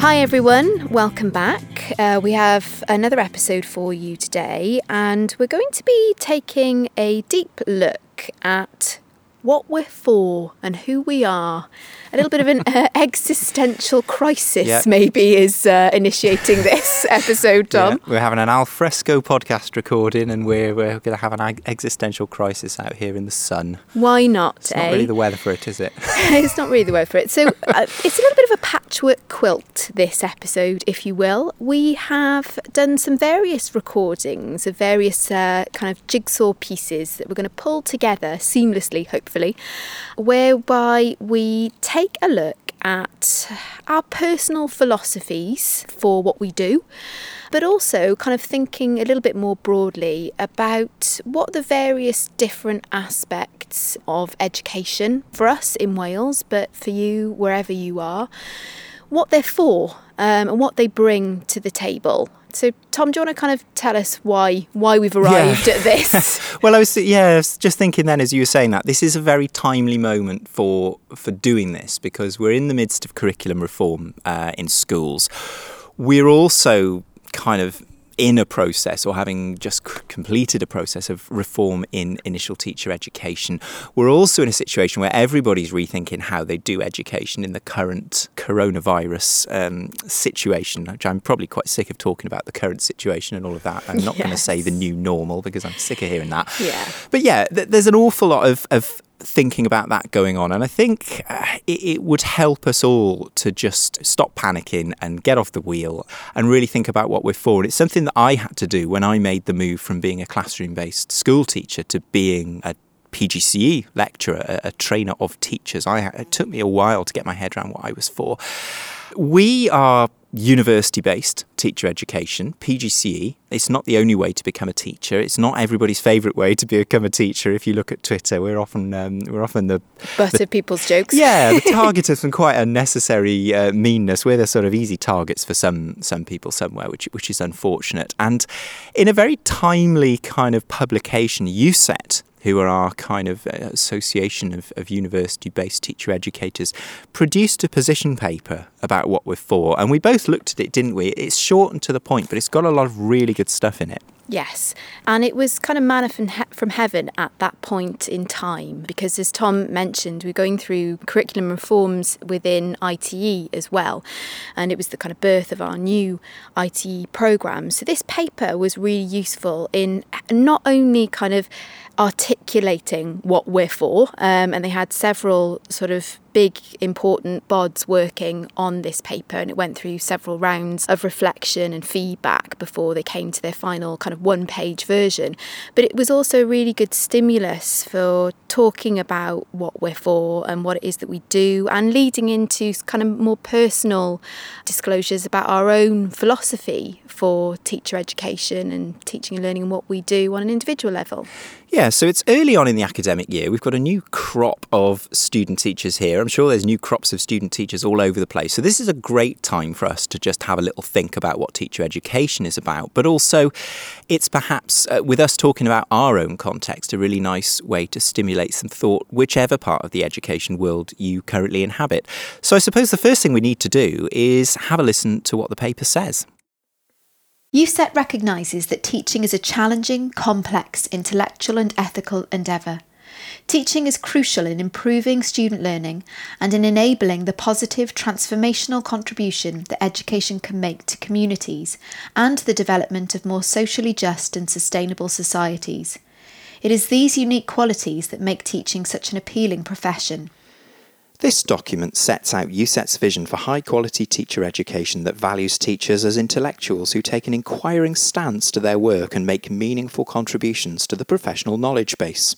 Hi, everyone. Welcome back. Uh, we have another episode for you today, and we're going to be taking a deep look at what we're for and who we are. A little bit of an uh, existential crisis, Yeah. maybe, is uh, initiating this episode, Tom. Yeah, we're having an alfresco podcast recording, and we're we're going to have an ag- existential crisis out here in the sun. Why not, It's eh? not really the weather for it, is it? it's not really the weather for it. So uh, it's a little bit of a patchwork quilt, this episode, if you will. We have done some various recordings of various uh, kind of jigsaw pieces that we're going to pull together seamlessly, hopefully, whereby we take a look at our personal philosophies for what we do. But also, kind of thinking a little bit more broadly about what the various different aspects of education for us in Wales, but for you wherever you are, what they're for um, and what they bring to the table. So, Tom, do you want to kind of tell us why why we've arrived at this? well, I was yeah, I was just thinking then as you were saying that this is a very timely moment for for doing this because we're in the midst of curriculum reform uh, in schools. We're also kind of in a process or having just c- completed a process of reform in initial teacher education. We're also in a situation where everybody's rethinking how they do education in the current coronavirus um, situation, which I'm probably quite sick of talking about the current situation and all of that. I'm not going to say the new normal because I'm sick of hearing that. Yeah. But yeah, th- there's an awful lot of, of thinking about that going on. And I think uh, it, it would help us all to just stop panicking and get off the wheel and really think about what we're for. And it's something that I had to do when I made the move from being a classroom based school teacher to being a PGCE lecturer, a, a trainer of teachers. I, it took me a while to get my head around what I was for. We are university based teacher education, PGCE. It's not the only way to become a teacher. It's not everybody's favourite way to become a teacher. If you look at Twitter, we're often um, we're often the Butter people's jokes. yeah the target of some quite unnecessary uh, meanness. We're the sort of easy targets for some some people somewhere, which which is unfortunate. And in a very timely kind of publication, UCET who are our kind of uh, association of, of university based teacher educators, produced a position paper about what we're for. And we both looked at it, didn't we? It's short and to the point, but it's got a lot of really good stuff in it. Yes, and it was kind of manna from, he- from heaven at that point in time because, as Tom mentioned, we're going through curriculum reforms within ITE as well, and it was the kind of birth of our new ITE program. So, this paper was really useful in not only kind of articulating what we're for, um, and they had several sort of big important bods working on this paper and it went through several rounds of reflection and feedback before they came to their final kind of one page version. But it was also a really good stimulus for talking about what we're for and what it is that we do and leading into kind of more personal disclosures about our own philosophy for teacher education and teaching and learning and what we do on an individual level Yeah, so it's early on in the academic year. We've got a new crop of student teachers here. I'm sure there's new crops of student teachers all over the place. So this is a great time for us to just have a little think about what teacher education is about. But also, it's perhaps uh, with us talking about our own context, a really nice way to stimulate some thought, whichever part of the education world you currently inhabit. So I suppose the first thing we need to do is have a listen to what the paper says. UCET recognises that teaching is a challenging, complex, intellectual, and ethical endeavour. Teaching is crucial in improving student learning and in enabling the positive transformational contribution that education can make to communities and the development of more socially just and sustainable societies. It is these unique qualities that make teaching such an appealing profession. This document sets out UCET's vision for high quality teacher education that values teachers as intellectuals who take an inquiring stance to their work and make meaningful contributions to the professional knowledge base.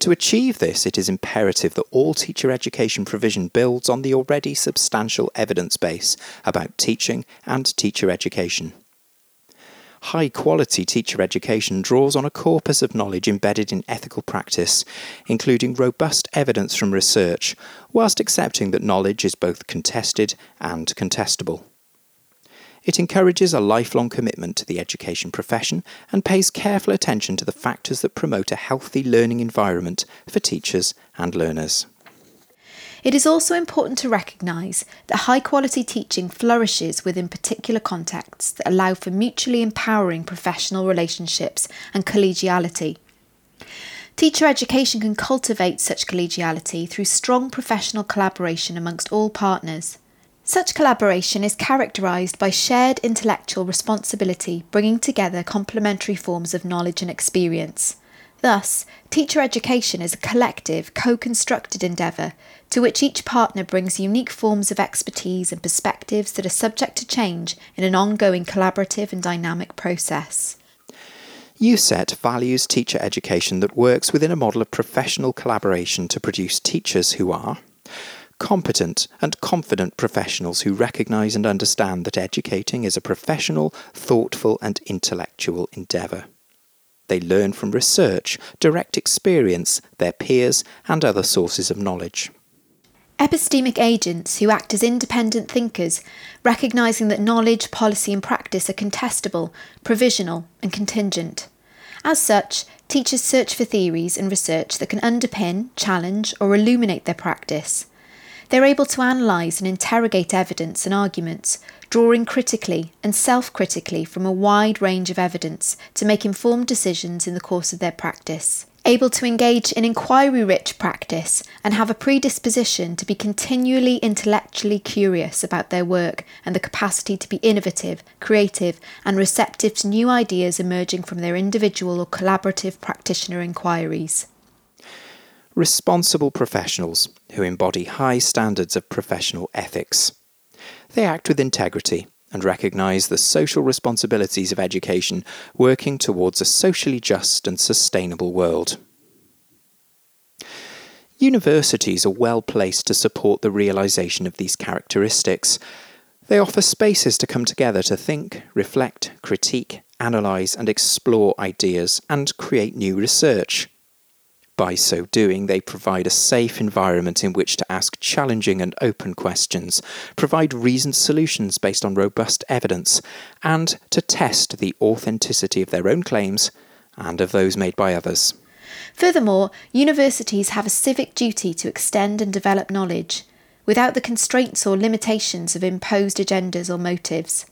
To achieve this, it is imperative that all teacher education provision builds on the already substantial evidence base about teaching and teacher education. High quality teacher education draws on a corpus of knowledge embedded in ethical practice, including robust evidence from research, whilst accepting that knowledge is both contested and contestable. It encourages a lifelong commitment to the education profession and pays careful attention to the factors that promote a healthy learning environment for teachers and learners. It is also important to recognise that high quality teaching flourishes within particular contexts that allow for mutually empowering professional relationships and collegiality. Teacher education can cultivate such collegiality through strong professional collaboration amongst all partners. Such collaboration is characterised by shared intellectual responsibility, bringing together complementary forms of knowledge and experience. Thus, teacher education is a collective, co constructed endeavour to which each partner brings unique forms of expertise and perspectives that are subject to change in an ongoing collaborative and dynamic process. UCET values teacher education that works within a model of professional collaboration to produce teachers who are competent and confident professionals who recognise and understand that educating is a professional, thoughtful, and intellectual endeavour. They learn from research, direct experience, their peers, and other sources of knowledge. Epistemic agents who act as independent thinkers, recognising that knowledge, policy, and practice are contestable, provisional, and contingent. As such, teachers search for theories and research that can underpin, challenge, or illuminate their practice. They're able to analyse and interrogate evidence and arguments, drawing critically and self critically from a wide range of evidence to make informed decisions in the course of their practice. Able to engage in inquiry rich practice and have a predisposition to be continually intellectually curious about their work and the capacity to be innovative, creative, and receptive to new ideas emerging from their individual or collaborative practitioner inquiries responsible professionals who embody high standards of professional ethics. They act with integrity and recognise the social responsibilities of education working towards a socially just and sustainable world. Universities are well placed to support the realisation of these characteristics. They offer spaces to come together to think, reflect, critique, analyse, and explore ideas and create new research. By so doing, they provide a safe environment in which to ask challenging and open questions, provide reasoned solutions based on robust evidence, and to test the authenticity of their own claims and of those made by others. Furthermore, universities have a civic duty to extend and develop knowledge, without the constraints or limitations of imposed agendas or motives.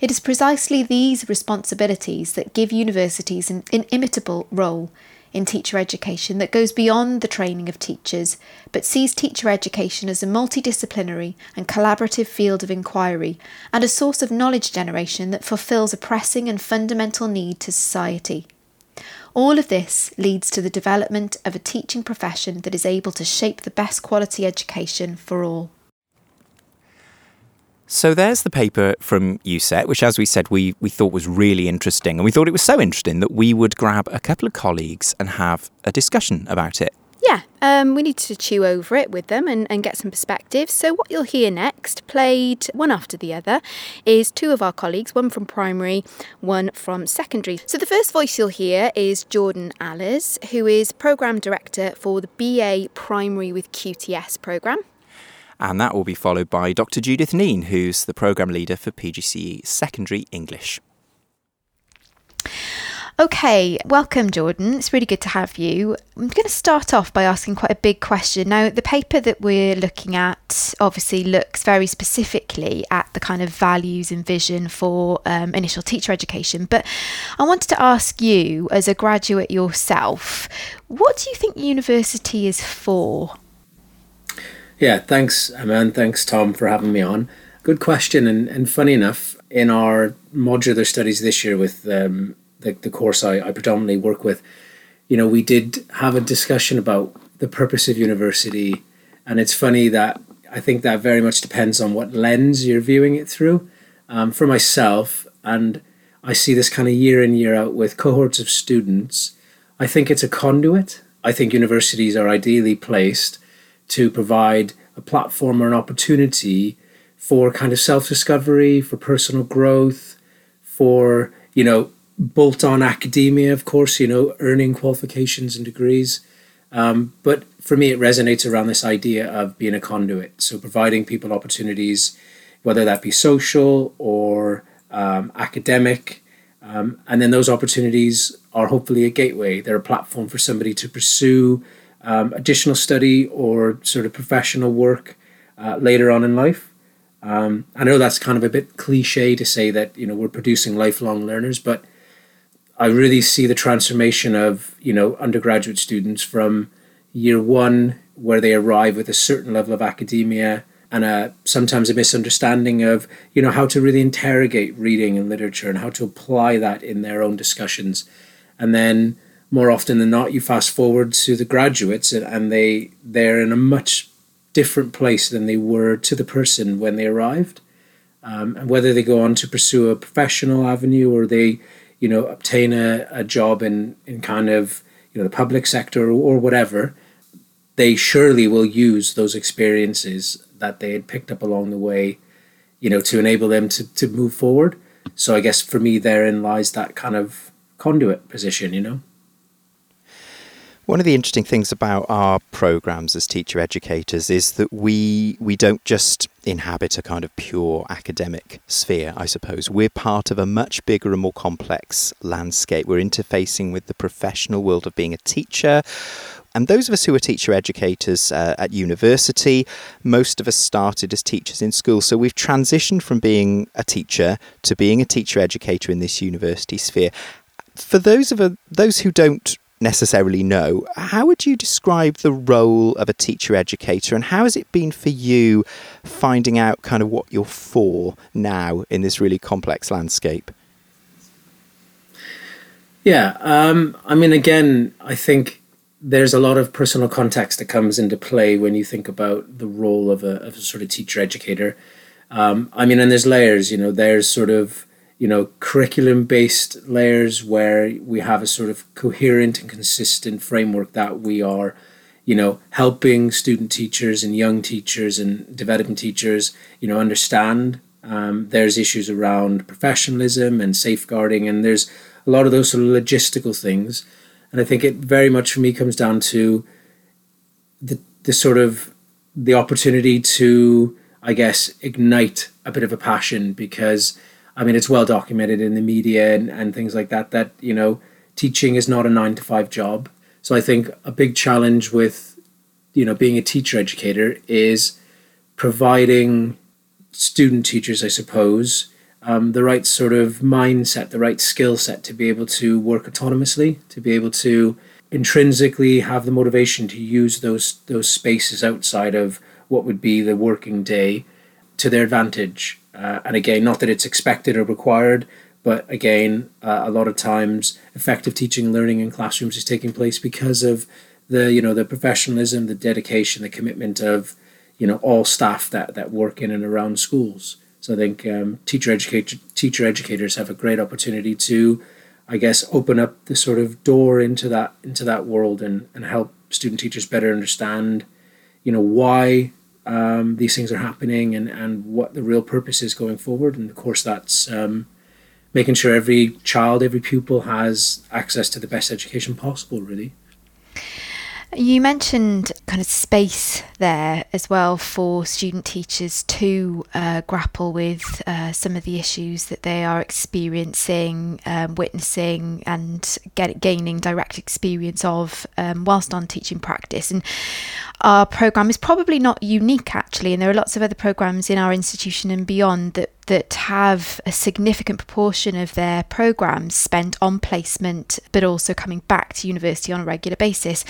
It is precisely these responsibilities that give universities an inimitable role in teacher education that goes beyond the training of teachers, but sees teacher education as a multidisciplinary and collaborative field of inquiry and a source of knowledge generation that fulfills a pressing and fundamental need to society. All of this leads to the development of a teaching profession that is able to shape the best quality education for all. So there's the paper from UCET, which, as we said, we, we thought was really interesting. And we thought it was so interesting that we would grab a couple of colleagues and have a discussion about it. Yeah, um, we need to chew over it with them and, and get some perspectives. So, what you'll hear next, played one after the other, is two of our colleagues, one from primary, one from secondary. So, the first voice you'll hear is Jordan Allers, who is Programme Director for the BA Primary with QTS programme and that will be followed by Dr. Judith Neen, who's the programme leader for PGCE Secondary English. Okay, welcome, Jordan. It's really good to have you. I'm going to start off by asking quite a big question. Now, the paper that we're looking at obviously looks very specifically at the kind of values and vision for um, initial teacher education, but I wanted to ask you, as a graduate yourself, what do you think university is for? Yeah, thanks, and thanks, Tom, for having me on. Good question, and, and funny enough, in our modular studies this year with um, the, the course I, I predominantly work with, you know, we did have a discussion about the purpose of university, and it's funny that I think that very much depends on what lens you're viewing it through. Um, for myself, and I see this kind of year in, year out with cohorts of students, I think it's a conduit. I think universities are ideally placed to provide a platform or an opportunity for kind of self-discovery, for personal growth, for you know bolt-on academia, of course, you know earning qualifications and degrees. Um, but for me, it resonates around this idea of being a conduit, so providing people opportunities, whether that be social or um, academic, um, and then those opportunities are hopefully a gateway. They're a platform for somebody to pursue um, additional study or sort of professional work uh, later on in life. Um, I know that's kind of a bit cliche to say that you know we're producing lifelong learners, but I really see the transformation of you know undergraduate students from year one, where they arrive with a certain level of academia and a, sometimes a misunderstanding of you know how to really interrogate reading and literature and how to apply that in their own discussions, and then more often than not, you fast forward to the graduates and, they they're in a much different place than they were to the person when they arrived. Um, and whether they go on to pursue a professional avenue or they, you know, obtain a, a job in, in kind of, you know, the public sector or, or whatever, they surely will use those experiences that they had picked up along the way, you know, to enable them to, to move forward. So I guess for me, therein lies that kind of conduit position, you know. One of the interesting things about our programs as teacher educators is that we we don't just inhabit a kind of pure academic sphere, I suppose. We're part of a much bigger and more complex landscape. We're interfacing with the professional world of being a teacher. And those of us who are teacher educators uh, at university, most of us started as teachers in school. So we've transitioned from being a teacher to being a teacher educator in this university sphere. For those of a, those who don't necessarily know. How would you describe the role of a teacher educator and how has it been for you finding out kind of what you're for now in this really complex landscape? Yeah, um, I mean, again, I think there's a lot of personal context that comes into play when you think about the role of a, of a sort of teacher educator. Um, I mean, and there's layers, you know, there's sort of you know, curriculum based layers where we have a sort of coherent and consistent framework that we are, you know, helping student teachers and young teachers and developing teachers, you know, understand. Um, there's issues around professionalism and safeguarding, and there's a lot of those sort of logistical things. And I think it very much for me comes down to the the sort of the opportunity to, I guess, ignite a bit of a passion because I mean, it's well documented in the media and, and things like that that, you know, teaching is not a nine to five job. So I think a big challenge with, you know, being a teacher educator is providing student teachers, I suppose, um, the right sort of mindset, the right skill set to be able to work autonomously, to be able to intrinsically have the motivation to use those those spaces outside of what would be the working day to their advantage uh, and again, not that it's expected or required, but again, uh, a lot of times effective teaching and learning in classrooms is taking place because of the you know the professionalism, the dedication, the commitment of you know all staff that that work in and around schools. So I think um, teacher educator teacher educators have a great opportunity to, I guess, open up the sort of door into that into that world and and help student teachers better understand, you know, why um, these things are happening and, and what the real purpose is going forward. And of course, that's um, making sure every child, every pupil has access to the best education possible, really. You mentioned kind of space there as well for student teachers to uh, grapple with uh, some of the issues that they are experiencing, um, witnessing, and get, gaining direct experience of um, whilst on teaching practice. And our program is probably not unique actually, and there are lots of other programs in our institution and beyond that that have a significant proportion of their programs spent on placement, but also coming back to university on a regular basis.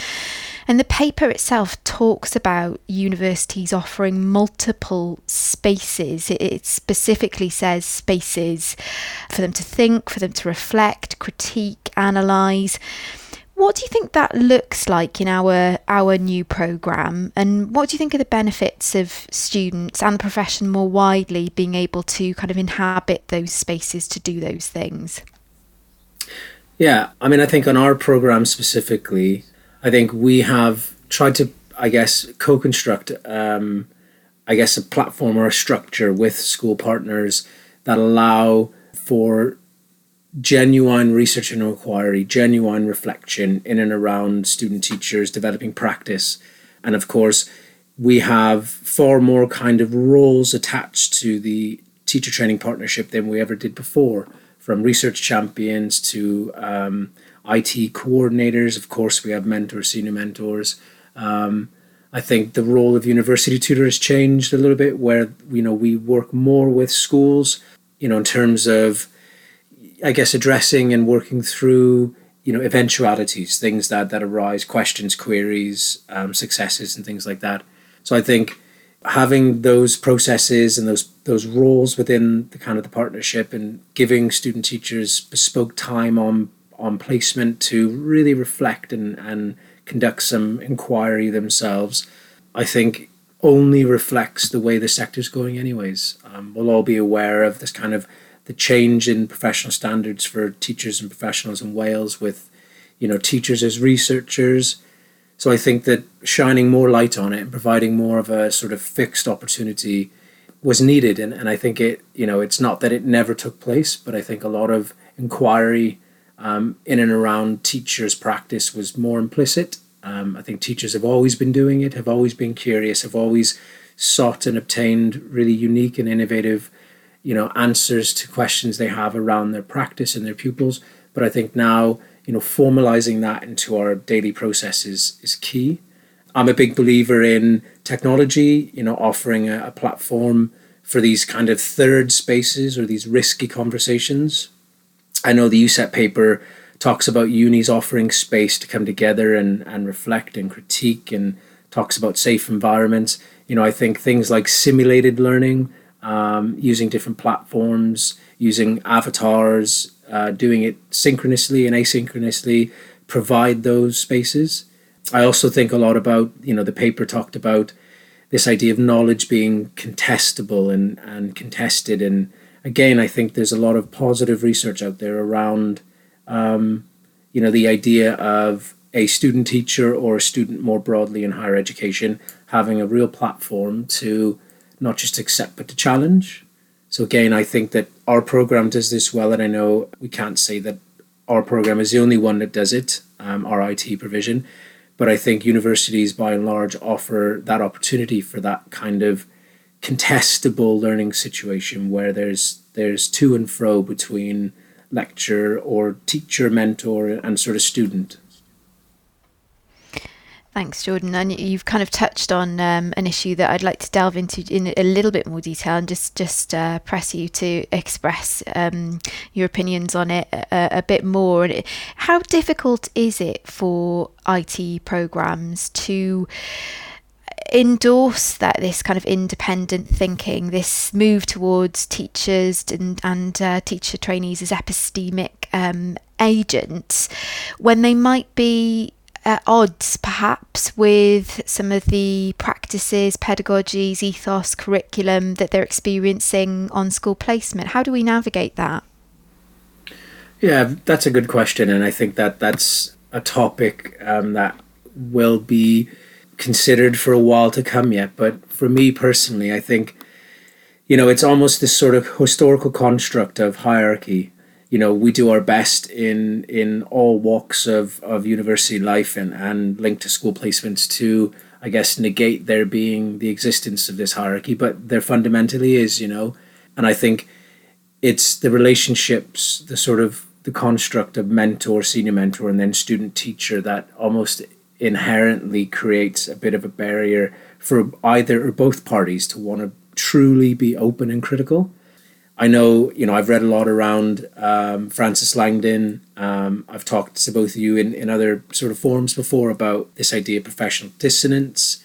And the paper itself talks about universities offering multiple spaces. It, specifically says spaces for them to think, for them to reflect, critique, analyse. What do you think that looks like in our our new program, and what do you think are the benefits of students and the profession more widely being able to kind of inhabit those spaces to do those things? Yeah, I mean, I think on our program specifically, I think we have tried to, I guess, co-construct, um, I guess, a platform or a structure with school partners that allow for genuine research and inquiry, genuine reflection in and around student teachers developing practice. And of course, we have far more kind of roles attached to the teacher training partnership than we ever did before, from research champions to um, IT coordinators. Of course, we have mentors, senior mentors. Um, I think the role of university tutor has changed a little bit, where you know we work more with schools, you know, in terms of, I guess, addressing and working through you know eventualities, things that that arise, questions, queries, um, successes, and things like that. So I think having those processes and those those roles within the kind of the partnership and giving student teachers bespoke time on on placement to really reflect and and conduct some inquiry themselves, I think only reflects the way the sector's going anyways. Um, we'll all be aware of this kind of the change in professional standards for teachers and professionals in Wales with, you know, teachers as researchers. So I think that shining more light on it and providing more of a sort of fixed opportunity was needed. And, and I think it, you know, it's not that it never took place, but I think a lot of inquiry um, in and around teachers' practice was more implicit. Um, I think teachers have always been doing it, have always been curious, have always sought and obtained really unique and innovative, you know, answers to questions they have around their practice and their pupils. But I think now, you know, formalizing that into our daily processes is key. I'm a big believer in technology, you know, offering a, a platform for these kind of third spaces or these risky conversations I know the UCET paper talks about unis offering space to come together and, and reflect and critique and talks about safe environments. You know, I think things like simulated learning, um, using different platforms, using avatars, uh, doing it synchronously and asynchronously, provide those spaces. I also think a lot about, you know, the paper talked about this idea of knowledge being contestable and, and contested and again, I think there's a lot of positive research out there around, um, you know, the idea of a student teacher or a student more broadly in higher education having a real platform to not just accept but to challenge. So again, I think that our program does this well, and I know we can't say that our program is the only one that does it, um, our IT provision, but I think universities by and large offer that opportunity for that kind of contestable learning situation where there's there's to and fro between lecturer or teacher, mentor, and sort of student. Thanks, Jordan. And you've kind of touched on um, an issue that I'd like to delve into in a little bit more detail and just just uh, press you to express um, your opinions on it a, a bit more. How difficult is it for IT programs to endorse that this kind of independent thinking, this move towards teachers and and uh, teacher trainees as epistemic um, agents, when they might be at odds perhaps with some of the practices, pedagogies, ethos, curriculum that they're experiencing on school placement. How do we navigate that? Yeah, that's a good question, and I think that that's a topic um, that will be considered for a while to come yet. But for me personally, I think, you know, it's almost this sort of historical construct of hierarchy. You know, we do our best in in all walks of, of university life and, and linked to school placements to, I guess, negate there being the existence of this hierarchy. But there fundamentally is, you know. And I think it's the relationships, the sort of the construct of mentor, senior mentor, and then student teacher that almost inherently creates a bit of a barrier for either or both parties to want to truly be open and critical. I know, you know, I've read a lot around um, Frances Langdon. Um, I've talked to both of you in, in other sort of forums before about this idea of professional dissonance.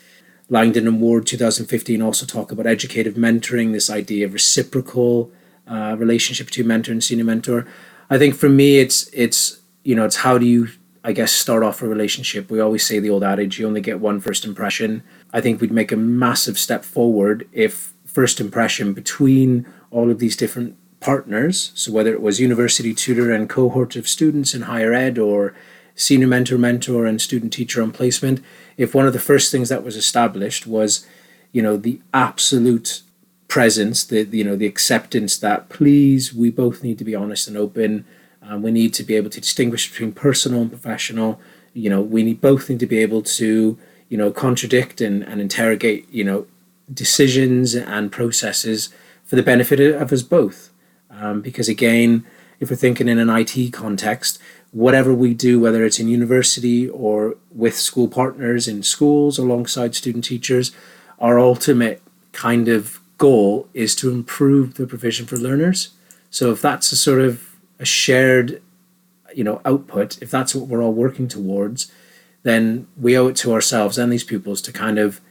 Langdon and Ward 2015 also talk about educative mentoring, this idea of reciprocal uh, relationship between mentor and senior mentor. I think for me, it's it's you know, it's how do you I guess, start off a relationship. We always say the old adage, you only get one first impression. I think we'd make a massive step forward if first impression between all of these different partners, so whether it was university tutor and cohort of students in higher ed or senior mentor, mentor, and student teacher on placement, if one of the first things that was established was, you know, the absolute presence, the you know, the acceptance that please, we both need to be honest and open um, we need to be able to distinguish between personal and professional. You know, we need both need to be able to, you know, contradict and, and interrogate, you know, decisions and processes for the benefit of us both. Um, because again, if we're thinking in an IT context, whatever we do, whether it's in university or with school partners in schools alongside student teachers, our ultimate kind of goal is to improve the provision for learners. So if that's a sort of a shared, you know, output, if that's what we're all working towards, then we owe it to ourselves and these pupils to kind of,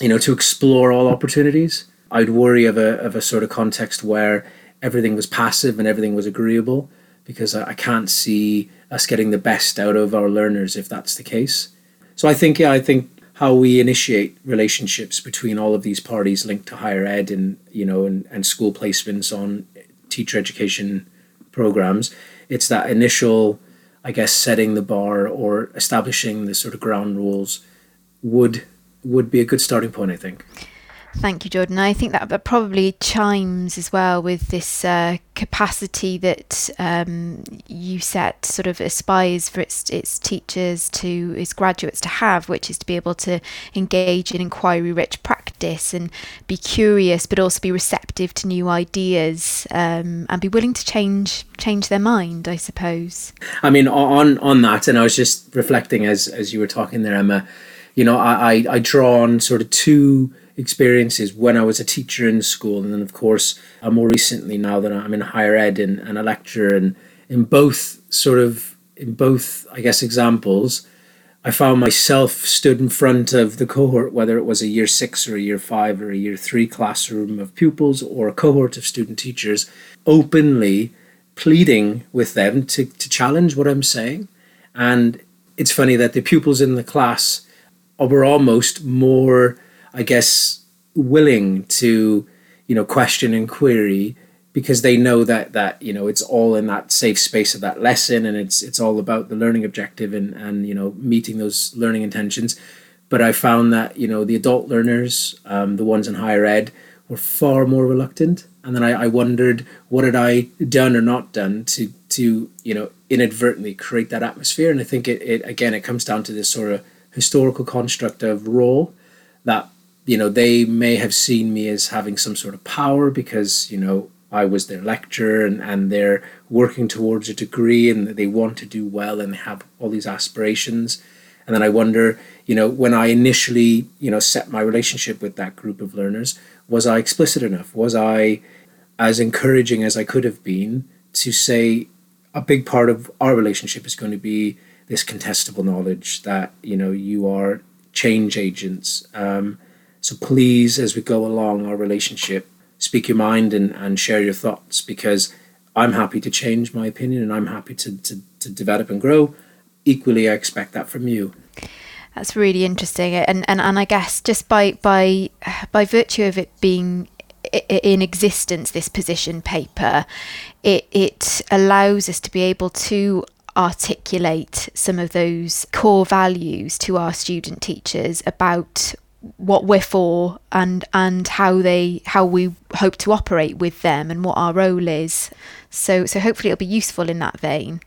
you know, to explore all opportunities. I'd worry of a of a sort of context where everything was passive and everything was agreeable because I, I can't see us getting the best out of our learners if that's the case. So I think yeah, I think how we initiate relationships between all of these parties linked to higher ed and you know and, and school placements on teacher education programs it's that initial i guess setting the bar or establishing the sort of ground rules would would be a good starting point i think Thank you, Jordan. I think that probably chimes as well with this uh, capacity that um, UCET sort of aspires for its its teachers to its graduates to have, which is to be able to engage in inquiry-rich practice and be curious, but also be receptive to new ideas um, and be willing to change change their mind. I suppose. I mean, on on that, and I was just reflecting as as you were talking there, Emma. You know, I I, I draw on sort of two experiences when I was a teacher in school, and then of course uh, more recently now that I'm in higher ed and, and a lecturer, and in both sort of in both I guess examples, I found myself stood in front of the cohort, whether it was a year six or a year five or a year three classroom of pupils or a cohort of student teachers, openly pleading with them to, to challenge what I'm saying. And it's funny that the pupils in the class were almost more I guess, willing to, you know, question and query because they know that that you know it's all in that safe space of that lesson and it's it's all about the learning objective and and you know meeting those learning intentions. But i found that you know the adult learners um, the ones in higher ed were far more reluctant. And then I, I wondered what had i done or not done to to you know inadvertently create that atmosphere. And i think it, it again it comes down to this sort of historical construct of role that you know, they may have seen me as having some sort of power because, you know, I was their lecturer and, and they're working towards a degree and they want to do well and they have all these aspirations. And then I wonder, you know, when I initially, you know, set my relationship with that group of learners, was I explicit enough? Was I as encouraging as I could have been to say a big part of our relationship is going to be this contestable knowledge that, you know, you are change agents. Um, so please, as we go along our relationship, speak your mind and, and share your thoughts because I'm happy to change my opinion and I'm happy to, to, to develop and grow. Equally, I expect that from you. That's really interesting, and and, and I guess just by by by virtue of it being in existence, this position paper, it it allows us to be able to articulate some of those core values to our student teachers about what we're for and and how they how we hope to operate with them and what our role is. So so hopefully it'll be useful in that vein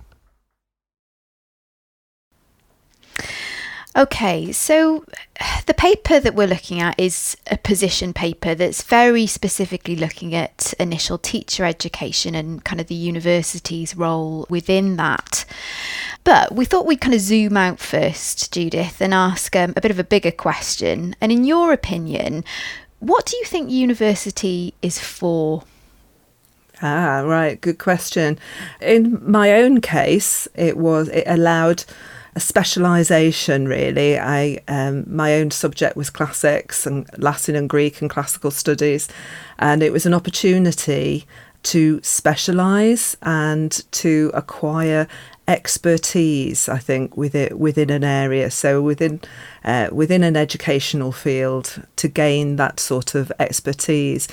Okay, so the paper that we're looking at is a position paper that's very specifically looking at initial teacher education and kind of the university's role within that. But we thought we'd kind of zoom out first, Judith, and ask um, a bit of a bigger question. And in your opinion, what do you think university is for? Ah, right. Good question. In my own case, it was it allowed a specialisation really. I um, my own subject was classics and Latin and Greek and classical studies, and it was an opportunity to specialise and to acquire expertise I think with it within an area so within uh, within an educational field to gain that sort of expertise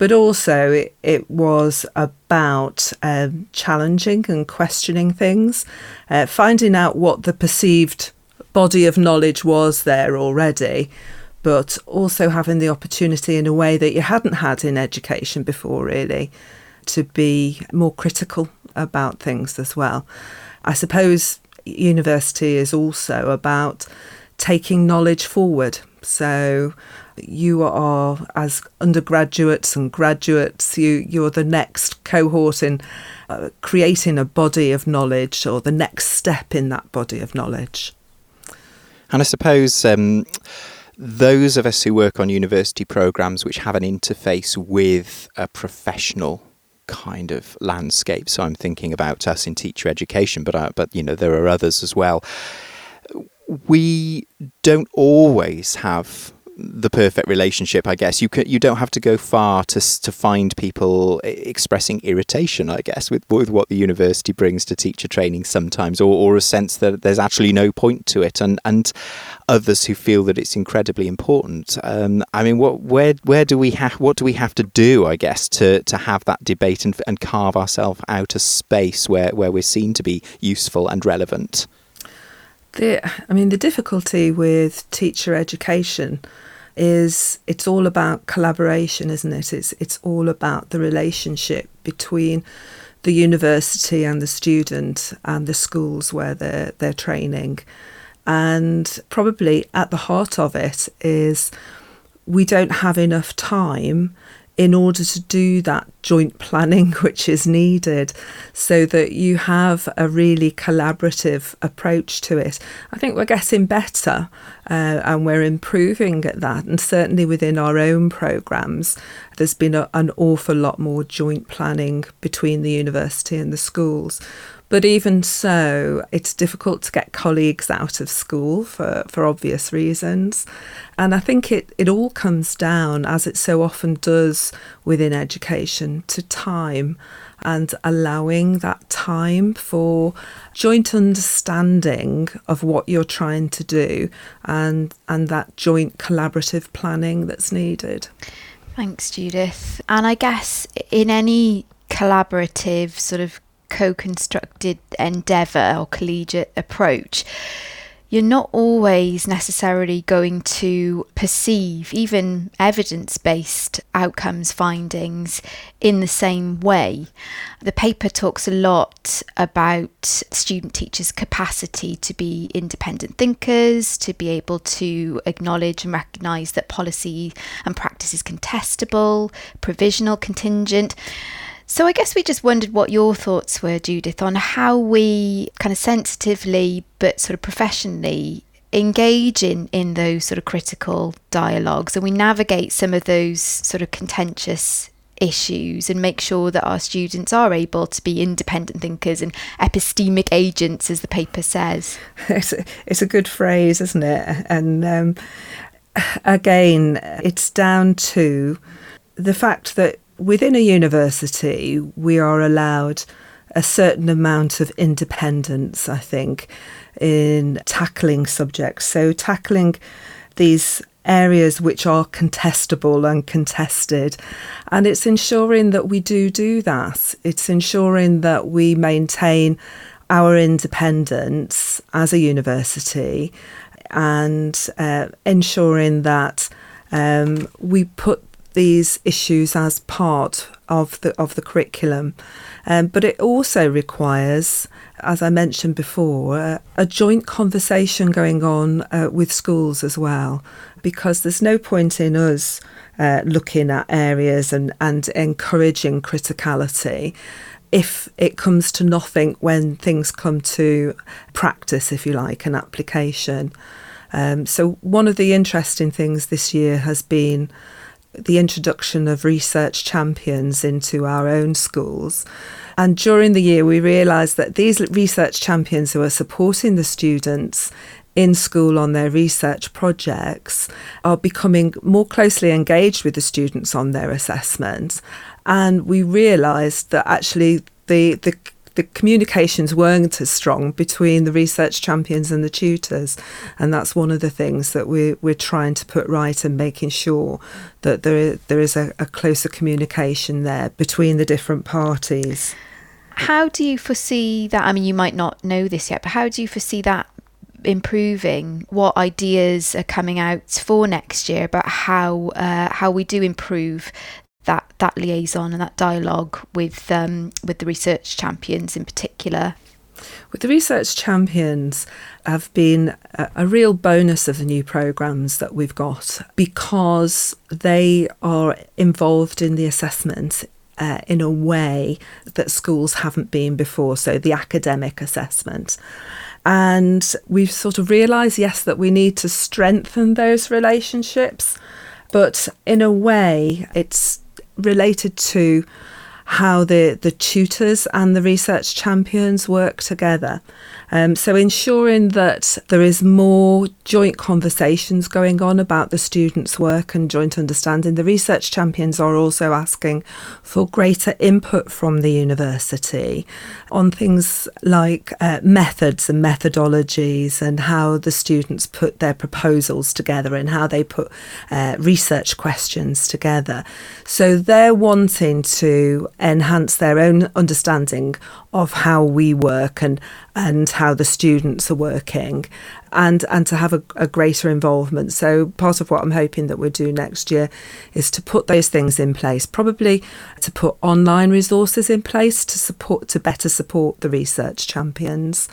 but also it, it was about um, challenging and questioning things, uh, finding out what the perceived body of knowledge was there already, but also having the opportunity in a way that you hadn't had in education before, really, to be more critical about things as well. I suppose university is also about taking knowledge forward. So you are as undergraduates and graduates you you're the next cohort in uh, creating a body of knowledge or the next step in that body of knowledge. And I suppose um, those of us who work on university programs which have an interface with a professional kind of landscape. So I'm thinking about us in teacher education, but uh, but you know there are others as well. We don't always have the perfect relationship, I guess. You can, you don't have to go far to to find people expressing irritation, I guess, with with what the university brings to teacher training sometimes, or, or a sense that there's actually no point to it, and and others who feel that it's incredibly important. Um, I mean, what where where do we have what do we have to do, I guess, to to have that debate and and carve ourselves out a space where where we're seen to be useful and relevant. The, I mean, the difficulty with teacher education is it's all about collaboration, isn't it? It's it's all about the relationship between the university and the student and the schools where they're they're training. And probably at the heart of it is we don't have enough time in order to do that joint planning which is needed so that you have a really collaborative approach to it. I think we're getting better uh, and we're improving at that. And certainly within our own programmes, there's been a, an awful lot more joint planning between the university and the schools. But even so, it's difficult to get colleagues out of school for, for obvious reasons. And I think it, it all comes down, as it so often does within education, to time and allowing that time for joint understanding of what you're trying to do and and that joint collaborative planning that's needed. Thanks, Judith. And I guess in any collaborative sort of co-constructed endeavour or collegiate approach, you're not always necessarily going to perceive even evidence based outcomes findings in the same way. The paper talks a lot about student teachers' capacity to be independent thinkers, to be able to acknowledge and recognise that policy and practice is contestable, provisional, contingent. So I guess we just wondered what your thoughts were, Judith, on how we kind of sensitively but sort of professionally engage in, in those sort of critical dialogues and we navigate some of those sort of contentious issues and make sure that our students are able to be independent thinkers and epistemic agents, as the paper says. It's a, it's a good phrase, isn't it? And um, again, it's down to the fact that within a university, we are allowed a certain amount of independence, I think, in tackling subjects. So, tackling these areas which are contestable and contested. And it's ensuring that we do do that. It's ensuring that we maintain our independence as a university and uh, ensuring that um, we put these issues as part of the of the curriculum, um, but it also requires, as I mentioned before, uh, a joint conversation going on uh, with schools as well, because there's no point in us uh, looking at areas and and encouraging criticality if it comes to nothing when things come to practice, if you like, an application. Um, so one of the interesting things this year has been the introduction of research champions into our own schools. And during the year, we realised that these research champions who are supporting the students in school on their research projects are becoming more closely engaged with the students on their assessments. And we realised that actually the, the the communications weren't as strong between the research champions and the tutors. And that's one of the things that we're, we're trying to put right and making sure that there, there is a, a closer communication there between the different parties. How do you foresee that? I mean, you might not know this yet, but how do you foresee that improving? What ideas are coming out for next year about how uh, how we do improve that that liaison and that dialogue with um, with the research champions in particular. With the research champions, have been a, a real bonus of the new programs that we've got because they are involved in the assessment uh, in a way that schools haven't been before. So the academic assessment. And we've sort of realised, yes, that we need to strengthen those relationships, but in a way, it's related to how the, the tutors and the research champions work together. Um, so ensuring that there is more joint conversations going on about the students' work and joint understanding. The research champions are also asking for greater input from the university on things like uh, methods and methodologies and how the students put their proposals together and how they put uh, research questions together. So they're wanting to enhance their own understanding of how we work and and how the students are working and and to have a, a, greater involvement. So part of what i'm hoping that we'll do next year is to put those things in place probably to put online resources in place to support to better support the research champions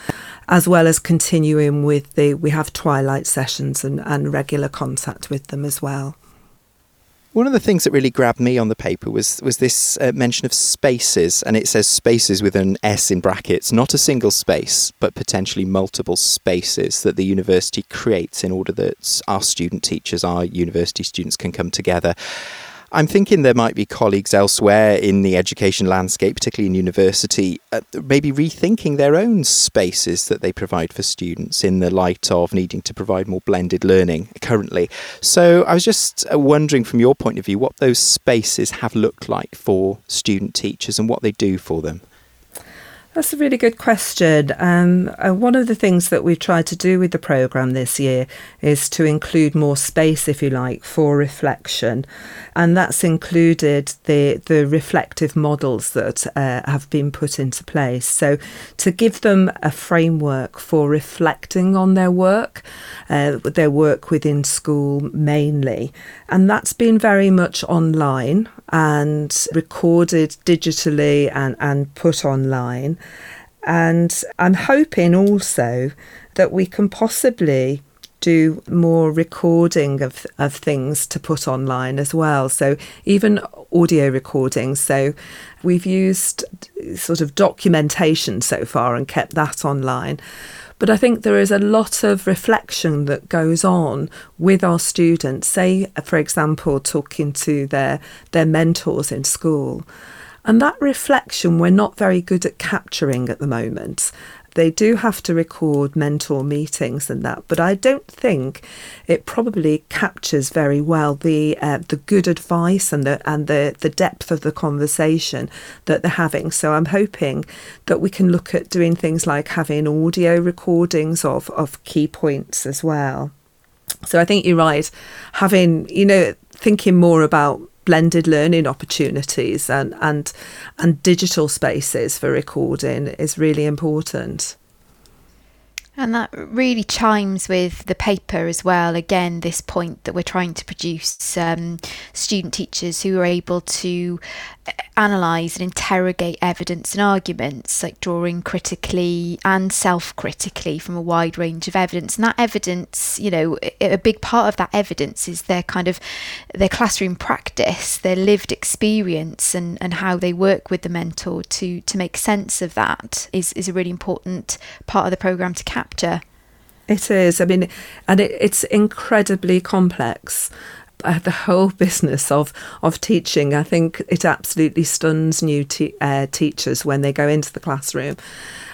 as well as continuing with the we have twilight sessions and, and regular contact with them as well one of the things that really grabbed me on the paper was was this uh, mention of spaces, and it says spaces with an S in brackets, not a single space, but potentially multiple spaces that the university creates in order that our student teachers, our university students, can come together. I'm thinking there might be colleagues elsewhere in the education landscape, particularly in university, uh, maybe rethinking their own spaces that they provide for students in the light of needing to provide more blended learning currently. So I was just uh, wondering, from your point of view, what those spaces have looked like for student teachers and what they do for them. That's a really good question. Um, uh, one of the things that we've tried to do with the programme this year is to include more space, if you like, for reflection. And that's included the, the reflective models that uh, have been put into place. So, to give them a framework for reflecting on their work, uh, their work within school mainly. And that's been very much online and recorded digitally and, and put online. And I'm hoping also that we can possibly do more recording of, of things to put online as well. So even audio recordings. So we've used sort of documentation so far and kept that online. But I think there is a lot of reflection that goes on with our students, say, for example, talking to their, their mentors in school. And that reflection we're not very good at capturing at the moment. They do have to record mentor meetings and that, but I don't think it probably captures very well the uh, the good advice and the and the the depth of the conversation that they're having. So I'm hoping that we can look at doing things like having audio recordings of of key points as well. So I think you're right, having you know thinking more about blended learning opportunities and, and, and digital spaces for recording is really important. And that really chimes with the paper as well. Again, this point that we're trying to produce um, student teachers who are able to uh, analyse and interrogate evidence and arguments, like drawing critically and self critically from a wide range of evidence. And that evidence, you know, a big part of that evidence is their kind of their classroom practice, their lived experience, and, and how they work with the mentor to to make sense of that is, is a really important part of the programme to capture capture. It is. I mean, and it, it's incredibly complex. Uh, the whole business of of teaching, I think it absolutely stuns new te- uh, teachers when they go into the classroom,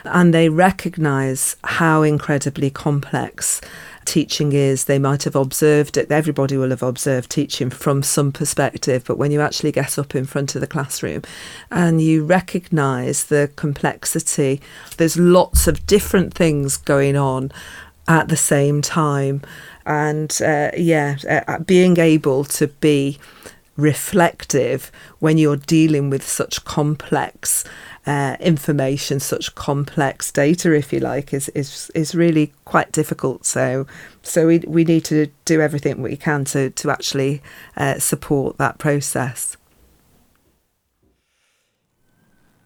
and they recognise how incredibly complex teaching is. They might have observed it, everybody will have observed teaching from some perspective, but when you actually get up in front of the classroom and you recognise the complexity, there's lots of different things going on at the same time. And uh, yeah, uh, being able to be reflective when you're dealing with such complex uh, information, such complex data, if you like, is is is really quite difficult. So so we we need to do everything we can to to actually uh, support that process.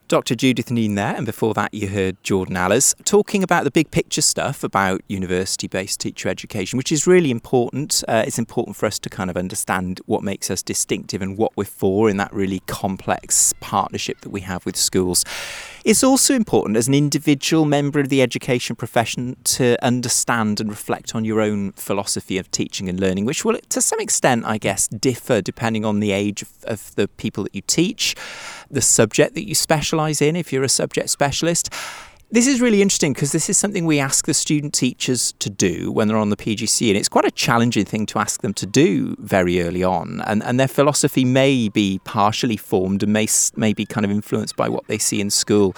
Dr. Judith Neen there, and before that, you heard Jordan Allers talking about the big picture stuff about university based teacher education, which is really important. Uh, it's important for us to kind of understand what makes us distinctive and what we're for in that really complex partnership that we have with schools. It's also important as an individual member of the education profession to understand and reflect on your own philosophy of teaching and learning, which will, to some extent, I guess, differ depending on the age of, of the people that you teach, the subject that you specialise in, if you're a subject specialist. This is really interesting because this is something we ask the student teachers to do when they're on the PGC, and it's quite a challenging thing to ask them to do very early on. And, and their philosophy may be partially formed and may, may be kind of influenced by what they see in school.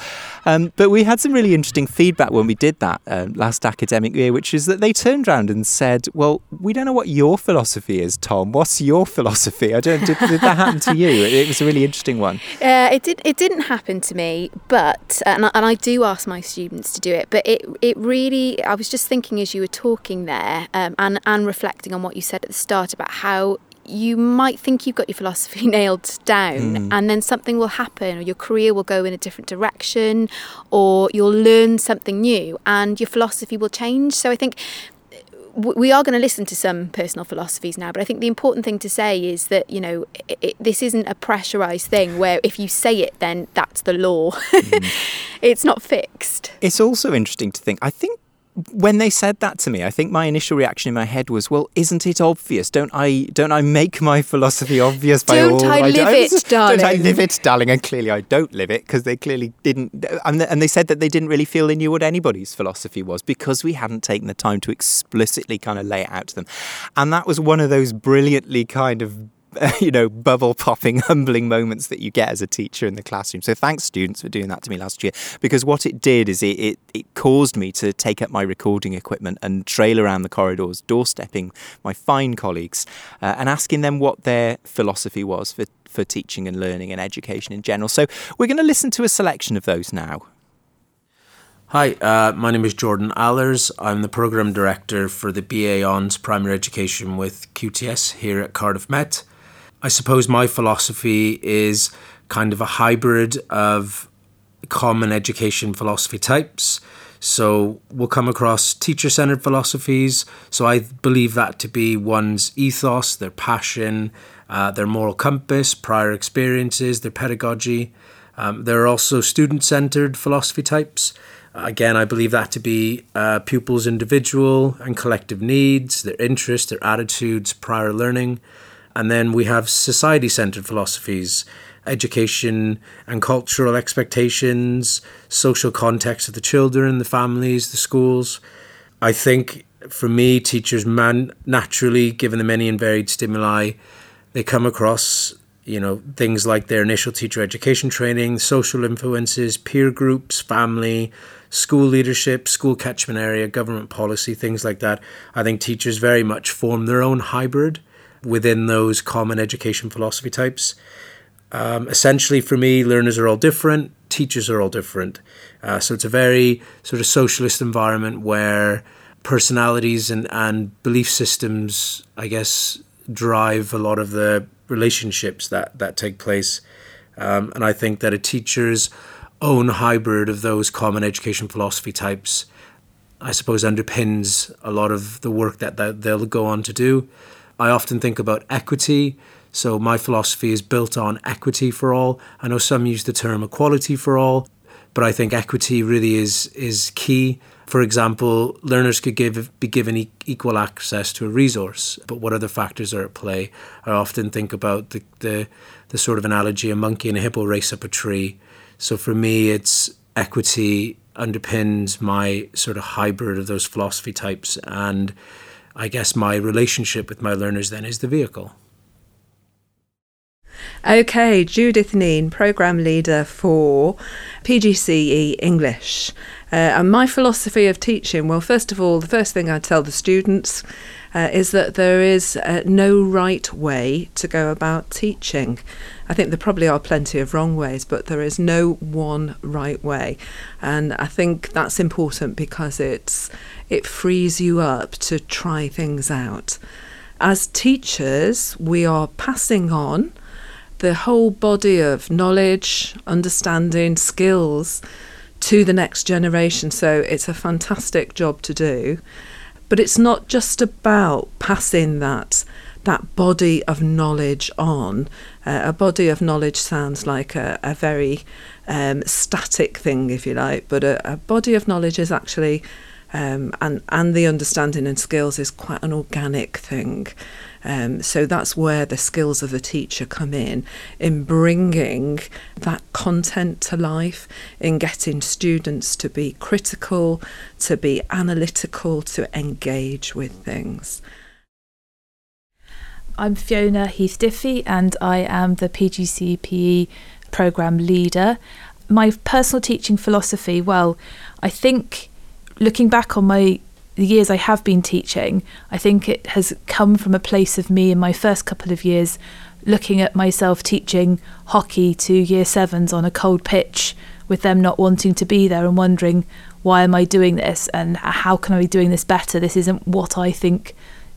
Um, but we had some really interesting feedback when we did that um, last academic year, which is that they turned around and said, Well, we don't know what your philosophy is, Tom. What's your philosophy? I don't, did, did that happen to you? It, it, was a really interesting one. Uh, it, did, it didn't happen to me, but, and I, and I do ask my my students to do it. But it it really, I was just thinking as you were talking there, um, and and reflecting on what you said at the start about how you might think you've got your philosophy nailed down mm. and then something will happen or your career will go in a different direction or you'll learn something new and your philosophy will change so i think we are going to listen to some personal philosophies now, but I think the important thing to say is that you know it, it, this isn't a pressurized thing where if you say it, then that's the law. Mm. it's not fixed. It's also interesting to think. I think when they said that to me, I think my initial reaction in my head was, "Well, isn't it obvious? Don't I? Don't I make my philosophy obvious by don't all I live it, darling? Don't I live it, darling?" And clearly, I don't live it because they clearly didn't. And they said that they didn't really feel they knew what anybody's philosophy was because we hadn't taken the time to explicitly kind of lay it out to them. And that was one of those brilliantly kind of you know, bubble popping, humbling moments that you get as a teacher in the classroom. So thanks, students, for doing that to me last year. Because what it did is it, it, it caused me to take up my recording equipment and trail around the corridors, doorstepping my fine colleagues uh, and asking them what their philosophy was for, for teaching and learning and education in general. So we're going to listen to a selection of those now. Hi, uh, my name is Jordan Allers. I'm the Programme Director for the BA Hons Primary Education with QTS here at Cardiff Met. I suppose my philosophy is kind of a hybrid of common education philosophy types. So we'll come across teacher centered philosophies. So I believe that to be one's ethos, their passion, uh, their moral compass, prior experiences, their pedagogy. Um, there are also student centered philosophy types. Again, I believe that to be uh, pupils' individual and collective needs, their interests, their attitudes, prior learning. And then we have society centered philosophies, education and cultural expectations, social context of the children, the families, the schools. I think for me, teachers man naturally, given the many and varied stimuli, they come across you know things like their initial teacher education training, social influences, peer groups, family, school leadership, school catchment area, government policy, things like that. I think teachers very much form their own hybrid within those common education philosophy types. Um, essentially, for me, learners are all different, teachers are all different. Uh, so it's a very sort of socialist environment where personalities and, and belief systems, I guess, drive a lot of the relationships that, that take place. Um, and I think that a teacher's own hybrid of those common education philosophy types, I suppose, underpins a lot of the work that, that they'll go on to do. I often think about equity. So my philosophy is built on equity for all. I know some use the term equality for all, but I think equity really is is key. For example, learners could give be given e- equal access to a resource, but what other factors are at play? I often think about the, the the sort of analogy: a monkey and a hippo race up a tree. So for me, it's equity underpins my sort of hybrid of those philosophy types and I guess my relationship with my learners then is the vehicle. Okay, Judith Neen, Programme Leader for PGCE English. Uh, and my philosophy of teaching well, first of all, the first thing I tell the students uh, is that there is uh, no right way to go about teaching. I think there probably are plenty of wrong ways, but there is no one right way. And I think that's important because it's it frees you up to try things out. As teachers, we are passing on the whole body of knowledge, understanding, skills to the next generation. So it's a fantastic job to do. But it's not just about passing that that body of knowledge on. Uh, a body of knowledge sounds like a, a very um, static thing, if you like, but a, a body of knowledge is actually, um, and, and the understanding and skills is quite an organic thing. Um, so that's where the skills of the teacher come in, in bringing that content to life, in getting students to be critical, to be analytical, to engage with things. I'm Fiona Heath Diffie and I am the PGCE PE programme leader. My personal teaching philosophy, well, I think looking back on my the years I have been teaching, I think it has come from a place of me in my first couple of years looking at myself teaching hockey to year sevens on a cold pitch with them not wanting to be there and wondering why am I doing this and how can I be doing this better? This isn't what I think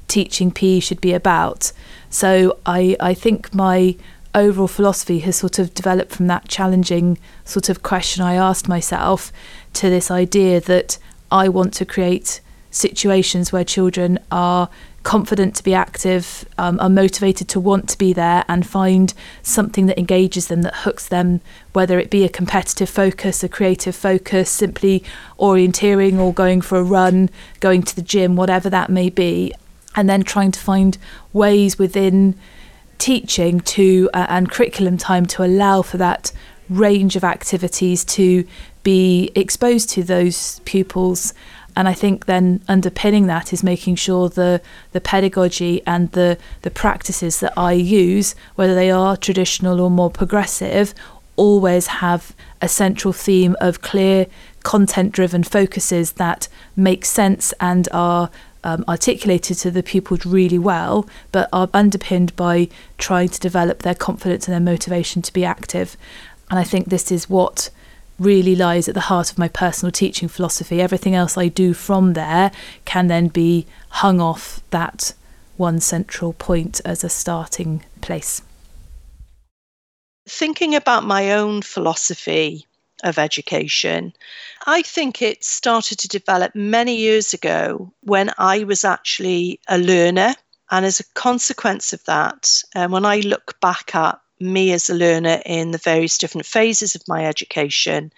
teaching PE should be about. So I, I think my overall philosophy has sort of developed from that challenging sort of question I asked myself to this idea that I want to create situations where children are confident to be active, um, are motivated to want to be there, and find something that engages them, that hooks them, whether it be a competitive focus, a creative focus, simply orienteering or going for a run, going to the gym, whatever that may be, and then trying to find ways within teaching to uh, and curriculum time to allow for that range of activities to be exposed to those pupils and I think then underpinning that is making sure the the pedagogy and the the practices that I use, whether they are traditional or more progressive, always have a central theme of clear content driven focuses that make sense and are um, articulated to the pupils really well, but are underpinned by trying to develop their confidence and their motivation to be active. And I think this is what really lies at the heart of my personal teaching philosophy. Everything else I do from there can then be hung off that one central point as a starting place. Thinking about my own philosophy of education, I think it started to develop many years ago when I was actually a learner. And as a consequence of that, um, when I look back at me as a learner in the various different phases of my education,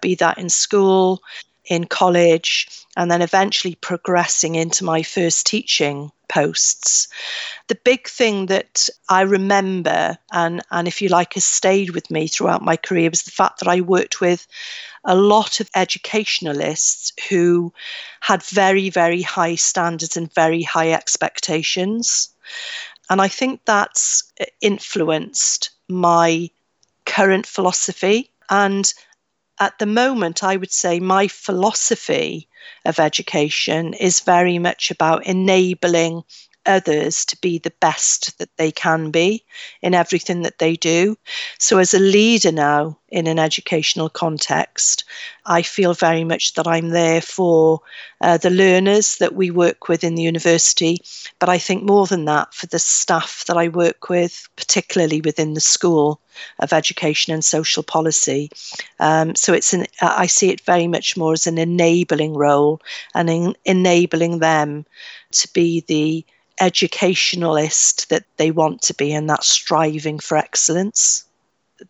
be that in school, in college, and then eventually progressing into my first teaching posts. The big thing that I remember, and, and if you like, has stayed with me throughout my career, was the fact that I worked with a lot of educationalists who had very, very high standards and very high expectations. And I think that's influenced my current philosophy. And at the moment, I would say my philosophy of education is very much about enabling others to be the best that they can be in everything that they do. So, as a leader now in an educational context, I feel very much that I'm there for uh, the learners that we work with in the university, but I think more than that for the staff that I work with, particularly within the school of education and social policy. Um, so it's an I see it very much more as an enabling role and in enabling them to be the educationalist that they want to be and that striving for excellence.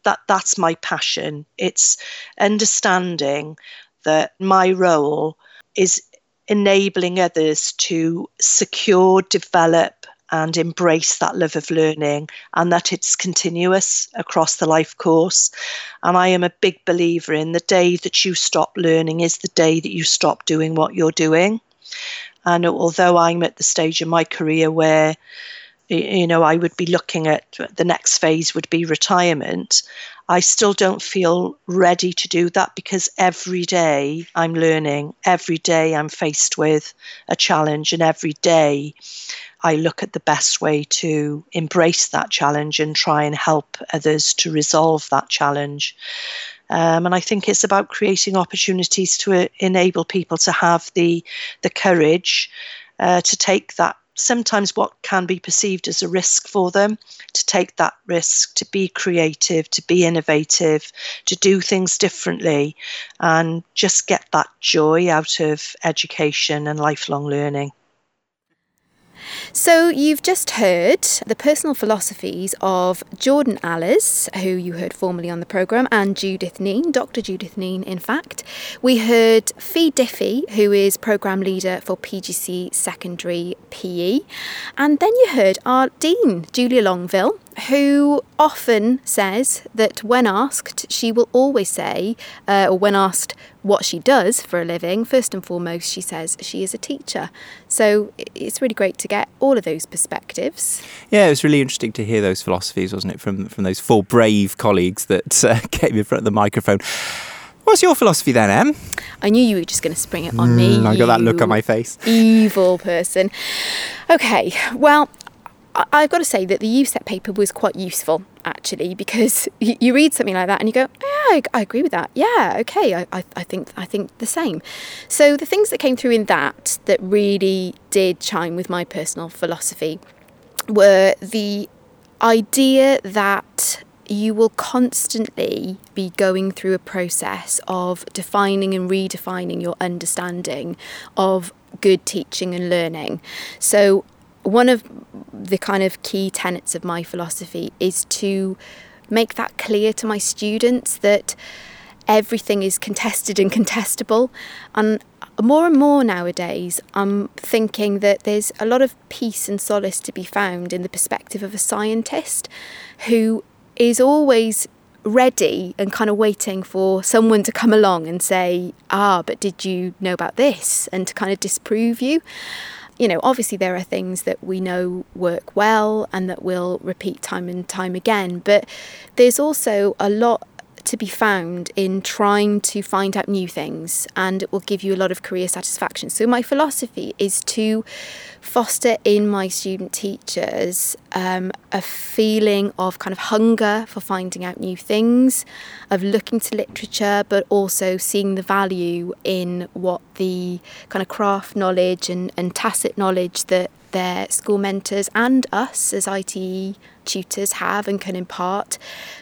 That that's my passion. It's understanding that my role is enabling others to secure develop and embrace that love of learning and that it's continuous across the life course. And i am a big believer in the day that you stop learning is the day that you stop doing what you're doing and although I'm at the stage in my career where, you know, I would be looking at the next phase would be retirement, I still don't feel ready to do that because every day I'm learning, every day I'm faced with a challenge, and every day I look at the best way to embrace that challenge and try and help others to resolve that challenge. Um, and I think it's about creating opportunities to uh, enable people to have the the courage uh, to take that sometimes what can be perceived as a risk for them to take that risk, to be creative, to be innovative, to do things differently, and just get that joy out of education and lifelong learning. So, you've just heard the personal philosophies of Jordan Allers, who you heard formerly on the programme, and Judith Neen, Dr. Judith Neen, in fact. We heard Fee Diffie, who is programme leader for PGC Secondary PE. And then you heard our Dean, Julia Longville, who often says that when asked, she will always say, uh, or when asked what she does for a living, first and foremost, she says she is a teacher. So it's really great to get all of those perspectives. Yeah, it was really interesting to hear those philosophies, wasn't it, from from those four brave colleagues that uh, came in front of the microphone. What's your philosophy then, Em? I knew you were just going to spring it on me. Mm, I got that look on my face. Evil person. Okay, well, I've got to say that the UCET paper was quite useful actually because you read something like that and you go, yeah, I, agree with that. Yeah, okay, I, I, I think I think the same. So the things that came through in that that really did chime with my personal philosophy were the idea that you will constantly be going through a process of defining and redefining your understanding of good teaching and learning. So one of the kind of key tenets of my philosophy is to make that clear to my students that everything is contested and contestable. And more and more nowadays, I'm thinking that there's a lot of peace and solace to be found in the perspective of a scientist who is always ready and kind of waiting for someone to come along and say, ah, but did you know about this? And to kind of disprove you you know, obviously there are things that we know work well and that we'll repeat time and time again, but there's also a lot to be found in trying to find out new things and it will give you a lot of career satisfaction. So, my philosophy is to foster in my student teachers um, a feeling of kind of hunger for finding out new things, of looking to literature, but also seeing the value in what the kind of craft knowledge and, and tacit knowledge that their school mentors and us as ITE tutors have and can impart,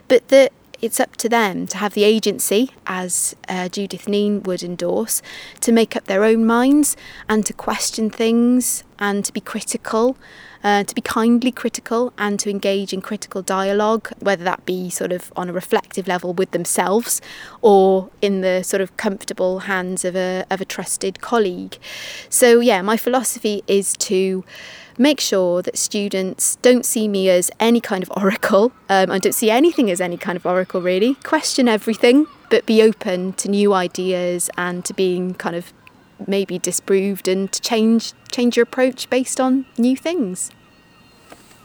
but that it's up to them to have the agency, as uh, Judith Neen would endorse, to make up their own minds and to question things and to be critical, uh, to be kindly critical and to engage in critical dialogue, whether that be sort of on a reflective level with themselves or in the sort of comfortable hands of a, of a trusted colleague. So, yeah, my philosophy is to make sure that students don't see me as any kind of oracle. Um, I don't see anything as any kind of oracle, really. Question everything, but be open to new ideas and to being kind of maybe disproved and to change change your approach based on new things.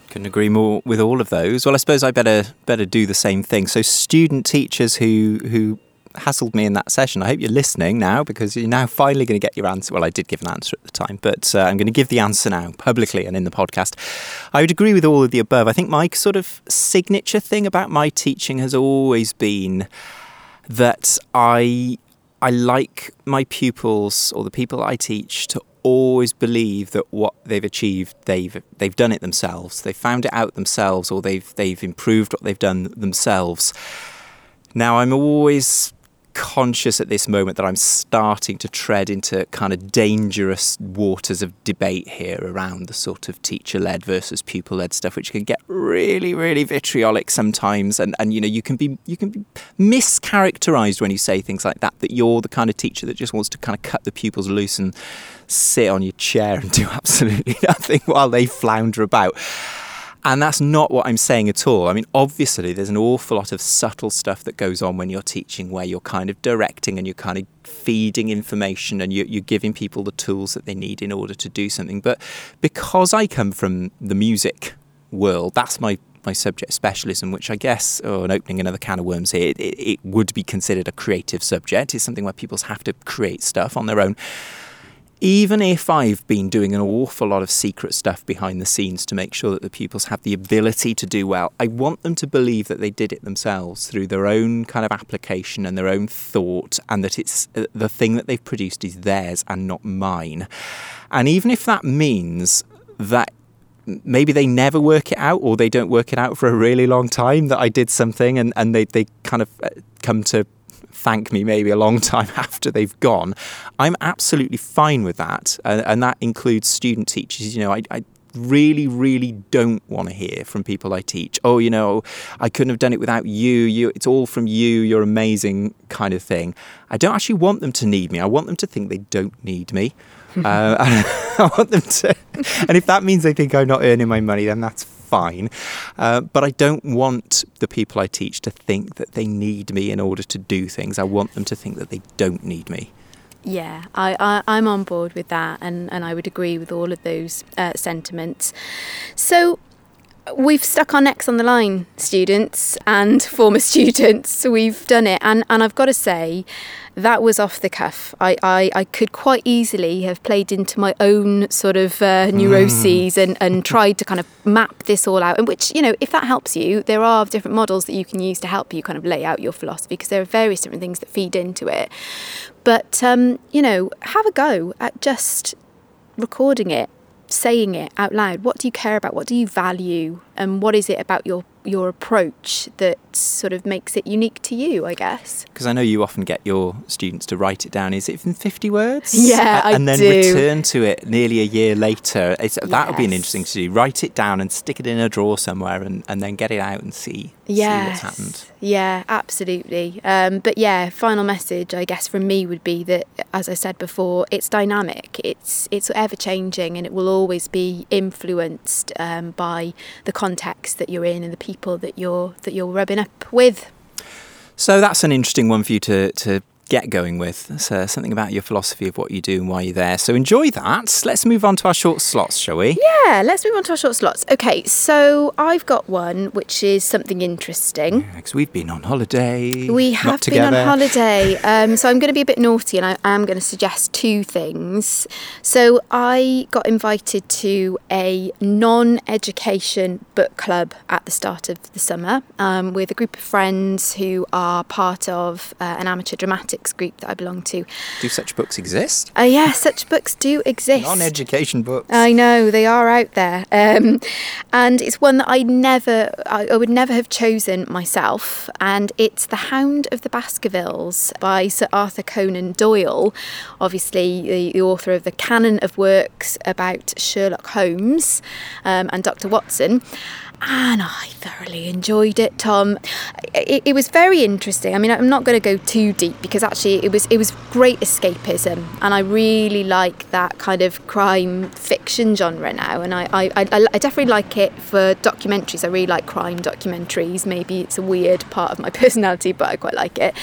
Couldn't agree more with all of those. Well, I suppose I better better do the same thing. So, student teachers who who hassled me in that session. I hope you're listening now because you're now finally going to get your answer. Well, I did give an answer at the time, but uh, I'm going to give the answer now publicly and in the podcast. I would agree with all of the above. I think my sort of signature thing about my teaching has always been that I I like my pupils or the people I teach to always believe that what they've achieved they've they've done it themselves. They've found it out themselves or they've they've improved what they've done themselves. Now I'm always conscious at this moment that I'm starting to tread into kind of dangerous waters of debate here around the sort of teacher led versus pupil led stuff, which can get really, really vitriolic sometimes. And, and you know, you can be you can be mischaracterized when you say things like that, that you're the kind of teacher that just wants to kind of cut the pupils loose and sit on your chair and do absolutely nothing while they flounder about. And that's not what I'm saying at all. I mean, obviously, there's an awful lot of subtle stuff that goes on when you're teaching, where you're kind of directing and you're kind of feeding information and you're, you're, giving people the tools that they need in order to do something. But because I come from the music world, that's my my subject specialism, which I guess, oh, and opening another can of worms here, it, it, it would be considered a creative subject. It's something where people have to create stuff on their own even if I've been doing an awful lot of secret stuff behind the scenes to make sure that the pupils have the ability to do well, I want them to believe that they did it themselves through their own kind of application and their own thought, and that it's uh, the thing that they've produced is theirs and not mine. And even if that means that maybe they never work it out or they don't work it out for a really long time that I did something and, and they, they kind of uh, come to thank me maybe a long time after they've gone. I'm absolutely fine with that. And, and that includes student teachers. You know, I, I really, really don't want to hear from people I teach. Oh, you know, I couldn't have done it without you. You, it's all from you. You're amazing, kind of thing. I don't actually want them to need me. I want them to think they don't need me. uh, I want them to, and if that means they think I'm not earning my money, then that's fine. Uh, but I don't want the people I teach to think that they need me in order to do things. I want them to think that they don't need me. Yeah, I, I, I'm on board with that, and, and I would agree with all of those uh, sentiments. So, we've stuck our necks on the line, students and former students. We've done it, and, and I've got to say, that was off the cuff. I, I, I could quite easily have played into my own sort of uh, neuroses mm. and, and tried to kind of map this all out. And which, you know, if that helps you, there are different models that you can use to help you kind of lay out your philosophy because there are various different things that feed into it. But, um, you know, have a go at just recording it saying it out loud. What do you care about? What do you value? And what is it about your your approach that sort of makes it unique to you, I guess. Because I know you often get your students to write it down. Is it in 50 words? Yeah, I And then do. return to it nearly a year later. It's, That would be an interesting to do. Write it down and stick it in a drawer somewhere and, and then get it out and see, see what's happened. Yeah, absolutely. Um, but yeah, final message, I guess, from me would be that, as I said before, it's dynamic. It's it's ever changing, and it will always be influenced um, by the context that you're in and the people that you're that you're rubbing up with. So that's an interesting one for you to, to get going with. So something about your philosophy of what you do and why you're there. So enjoy that. Let's move on to our short slots, shall we? Yeah, let's move on to our short slots. Okay, so I've got one which is something interesting. Because we've been on holiday. We have been on holiday, um, so I'm going to be a bit naughty and I am going to suggest two things. So I got invited to a non education book club at the start of the summer um, with a group of friends who are part of uh, an amateur dramatics group that I belong to. Do such books exist? Uh, yeah, such books do exist. Non-education books. I know they are out there, um, and it's one that I never, I, I would never have chosen myself. And it's *The Hound of the Baskervilles* by Sir Arthur Conan Doyle, obviously the, the author of the canon of works about Sherlock Holmes um, and Dr. Watson and I thoroughly enjoyed it, Tom. It, it was very interesting. I mean, I'm not going to go too deep because actually it was it was great escapism, and I really like that kind of crime fiction genre now. And I, I, I, I definitely like it for documentaries. I really like crime documentaries. Maybe it's a weird part of my personality, but I quite like it.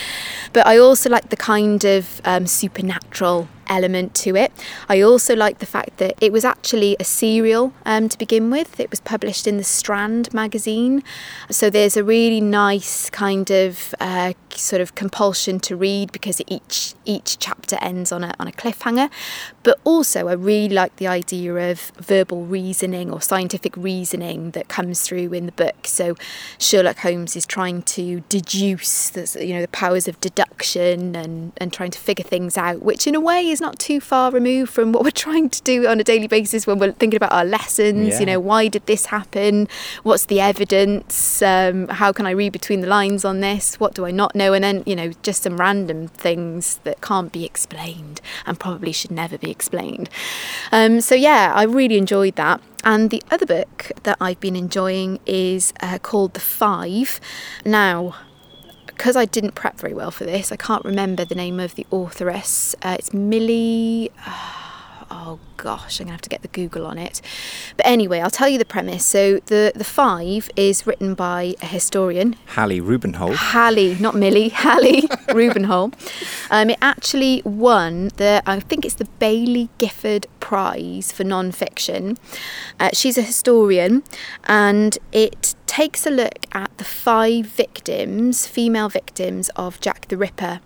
But I also like the kind of um, supernatural element to it. I also like the fact that it was actually a serial um, to begin with. It was published in the Strand magazine, so there's a really nice kind of uh, sort of compulsion to read because each each chapter ends on a on a cliffhanger. But also, I really like the idea of verbal reasoning or scientific reasoning that comes through in the book. So Sherlock Holmes is trying to deduce the you know the powers of deduction and and trying to figure things out, which in a way is not too far removed from what we're trying to do on a daily basis when we're thinking about our lessons. Yeah. You know, why did this happen? What's the evidence? Um, how can I read between the lines on this? What do I not know? And then, you know, just some random things that can't be explained and probably should never be explained. Um, so, yeah, I really enjoyed that. And the other book that I've been enjoying is uh, called The Five. Now, because I didn't prep very well for this, I can't remember the name of the authoress. Uh, it's Millie. Oh gosh, I'm gonna have to get the Google on it. But anyway, I'll tell you the premise. So the the five is written by a historian, Hallie Rubenhold. Hallie, not Millie, Hallie Rubenhold. Um, it actually won the, I think it's the Baillie Gifford Prize for non-fiction. Uh, she's a historian, and it takes a look at the five victims, female victims of Jack the Ripper.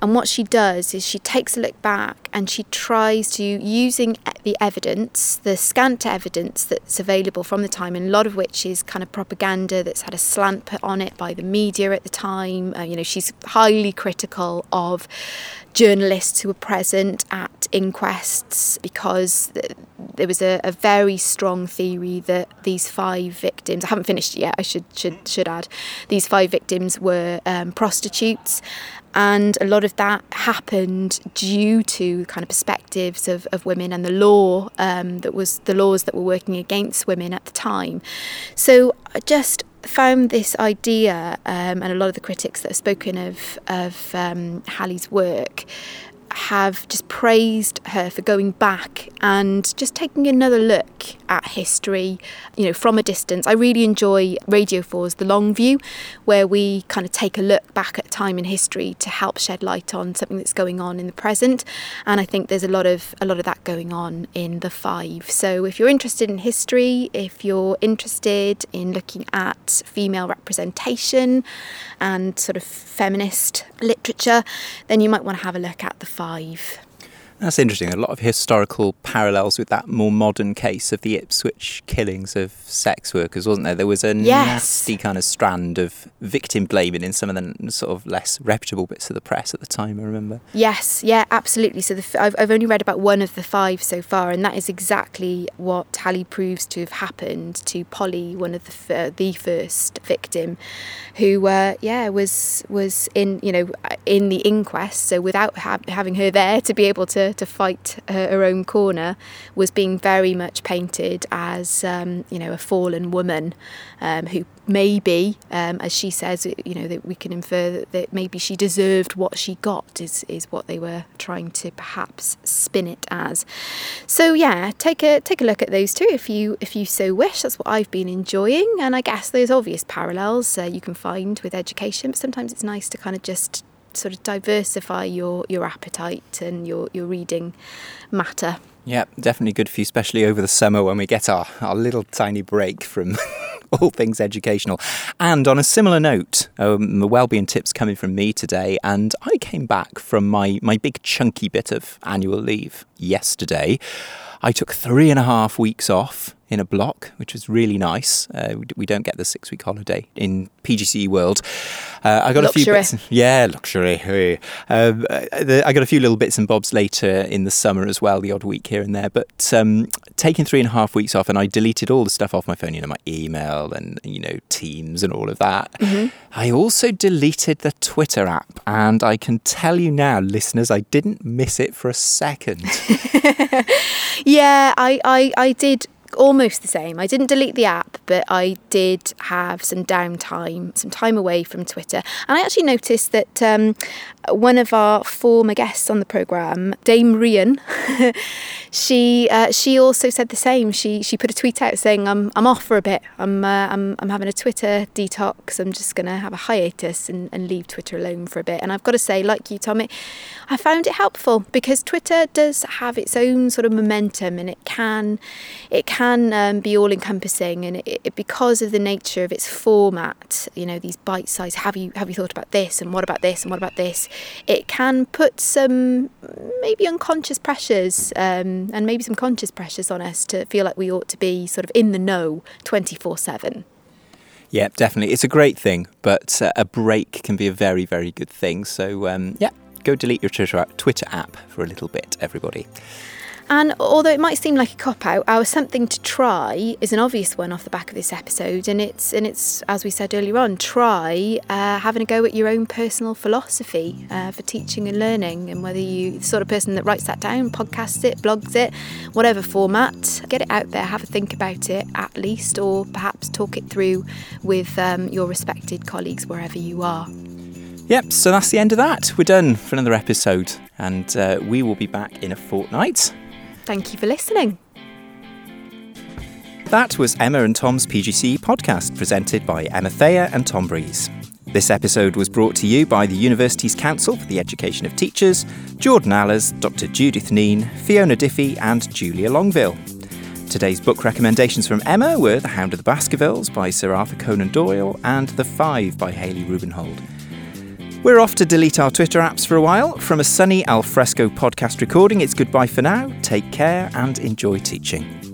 And what she does is she takes a look back and she tries to, using the evidence, the scant evidence that's available from the time, and a lot of which is kind of propaganda that's had a slant put on it by the media at the time. Uh, you know, she's highly critical of journalists who were present at inquests because there was a, a very strong theory that these five victims, I haven't finished yet, I should, should, should add, these five victims were um, prostitutes and a lot of that happened due to kind of perspectives of, of women and the law um, that was the laws that were working against women at the time. So I just found this idea, um, and a lot of the critics that have spoken of of um, Hallie's work have just praised her for going back and just taking another look at history, you know, from a distance. I really enjoy Radio 4's The Long View, where we kind of take a look back at time in history to help shed light on something that's going on in the present. And I think there's a lot of a lot of that going on in the five. So if you're interested in history, if you're interested in looking at female representation and sort of feminist literature, then you might want to have a look at the five. That's interesting. A lot of historical parallels with that more modern case of the Ipswich killings of sex workers, wasn't there? There was a yes. nasty kind of strand of victim blaming in some of the sort of less reputable bits of the press at the time, I remember. Yes, yeah, absolutely. So the, I've, I've only read about one of the five so far, and that is exactly what Hallie proves to have happened to Polly, one of the, uh, the first victim, who, uh, yeah, was was in, you know, in the inquest. So without ha- having her there to be able to to fight her, her own corner was being very much painted as um, you know a fallen woman um, who maybe, um, as she says, you know that we can infer that, that maybe she deserved what she got is is what they were trying to perhaps spin it as. So yeah, take a take a look at those two if you if you so wish. That's what I've been enjoying, and I guess there's obvious parallels uh, you can find with education, but sometimes it's nice to kind of just sort of diversify your, your appetite and your, your reading matter. Yeah, definitely good for you, especially over the summer when we get our, our little tiny break from all things educational. And on a similar note, um, the wellbeing tips coming from me today, and I came back from my, my big chunky bit of annual leave yesterday. I took three and a half weeks off in a block, which was really nice. Uh, we, we, don't get the six week holiday in PGCE world. Uh, I got luxury. a few bits. Yeah, luxury. Um, uh, I got a few little bits and bobs later in the summer as well, the odd week here and there. But um, taking three and a half weeks off, and I deleted all the stuff off my phone, you know, my email and, you know, Teams and all of that. Mm-hmm. I also deleted the Twitter app, and I can tell you now, listeners, I didn't miss it for a second. yeah, I, I, I did almost the same. I didn't delete the app, but I did have some downtime, some time away from Twitter. And I actually noticed that um, one of our former guests on the programme, Dame Rian, she uh, she also said the same. She she put a tweet out saying, "I'm I'm off for a bit. I'm uh, I'm I'm having a Twitter detox. I'm just going to have a hiatus and, and leave Twitter alone for a bit." And I've got to say, like you, Tommy, I found it helpful because Twitter does have its own sort of momentum, and it can it can um, be all encompassing, and it, it, because of the nature of its format, you know, these bite size. Have you have you thought about this? And what about this? And what about this? it can put some maybe unconscious pressures um, and maybe some conscious pressures on us to feel like we ought to be sort of in the know 24 7. Yeah, definitely. It's a great thing, but uh, a break can be a very, very good thing. So, um, yeah, go delete your Twitter app for a little bit, everybody. And although it might seem like a cop out, our something to try is an obvious one off the back of this episode, and it's and it's as we said earlier on, try uh, having a go at your own personal philosophy uh, for teaching and learning, and whether you're the sort of person that writes that down, podcasts it, blogs it, whatever format, get it out there, have a think about it at least, or perhaps talk it through with um, your respected colleagues wherever you are. Yep, so that's the end of that. We're done for another episode, and uh, we will be back in a fortnight. Thank you for listening. That was Emma and Tom's PGC podcast presented by Emma Thayer and Tom Breeze. This episode was brought to you by the Universities' Council for the Education of Teachers, Jordan Allers, Dr. Judith Neen, Fiona Diffie, and Julia Longville. Today's book recommendations from Emma were The Hound of the Baskervilles by Sir Arthur Conan Doyle and The Five by Hallie Rubenhold. We're off to delete our Twitter apps for a while. From a sunny alfresco podcast recording, it's goodbye for now. Take care and enjoy teaching.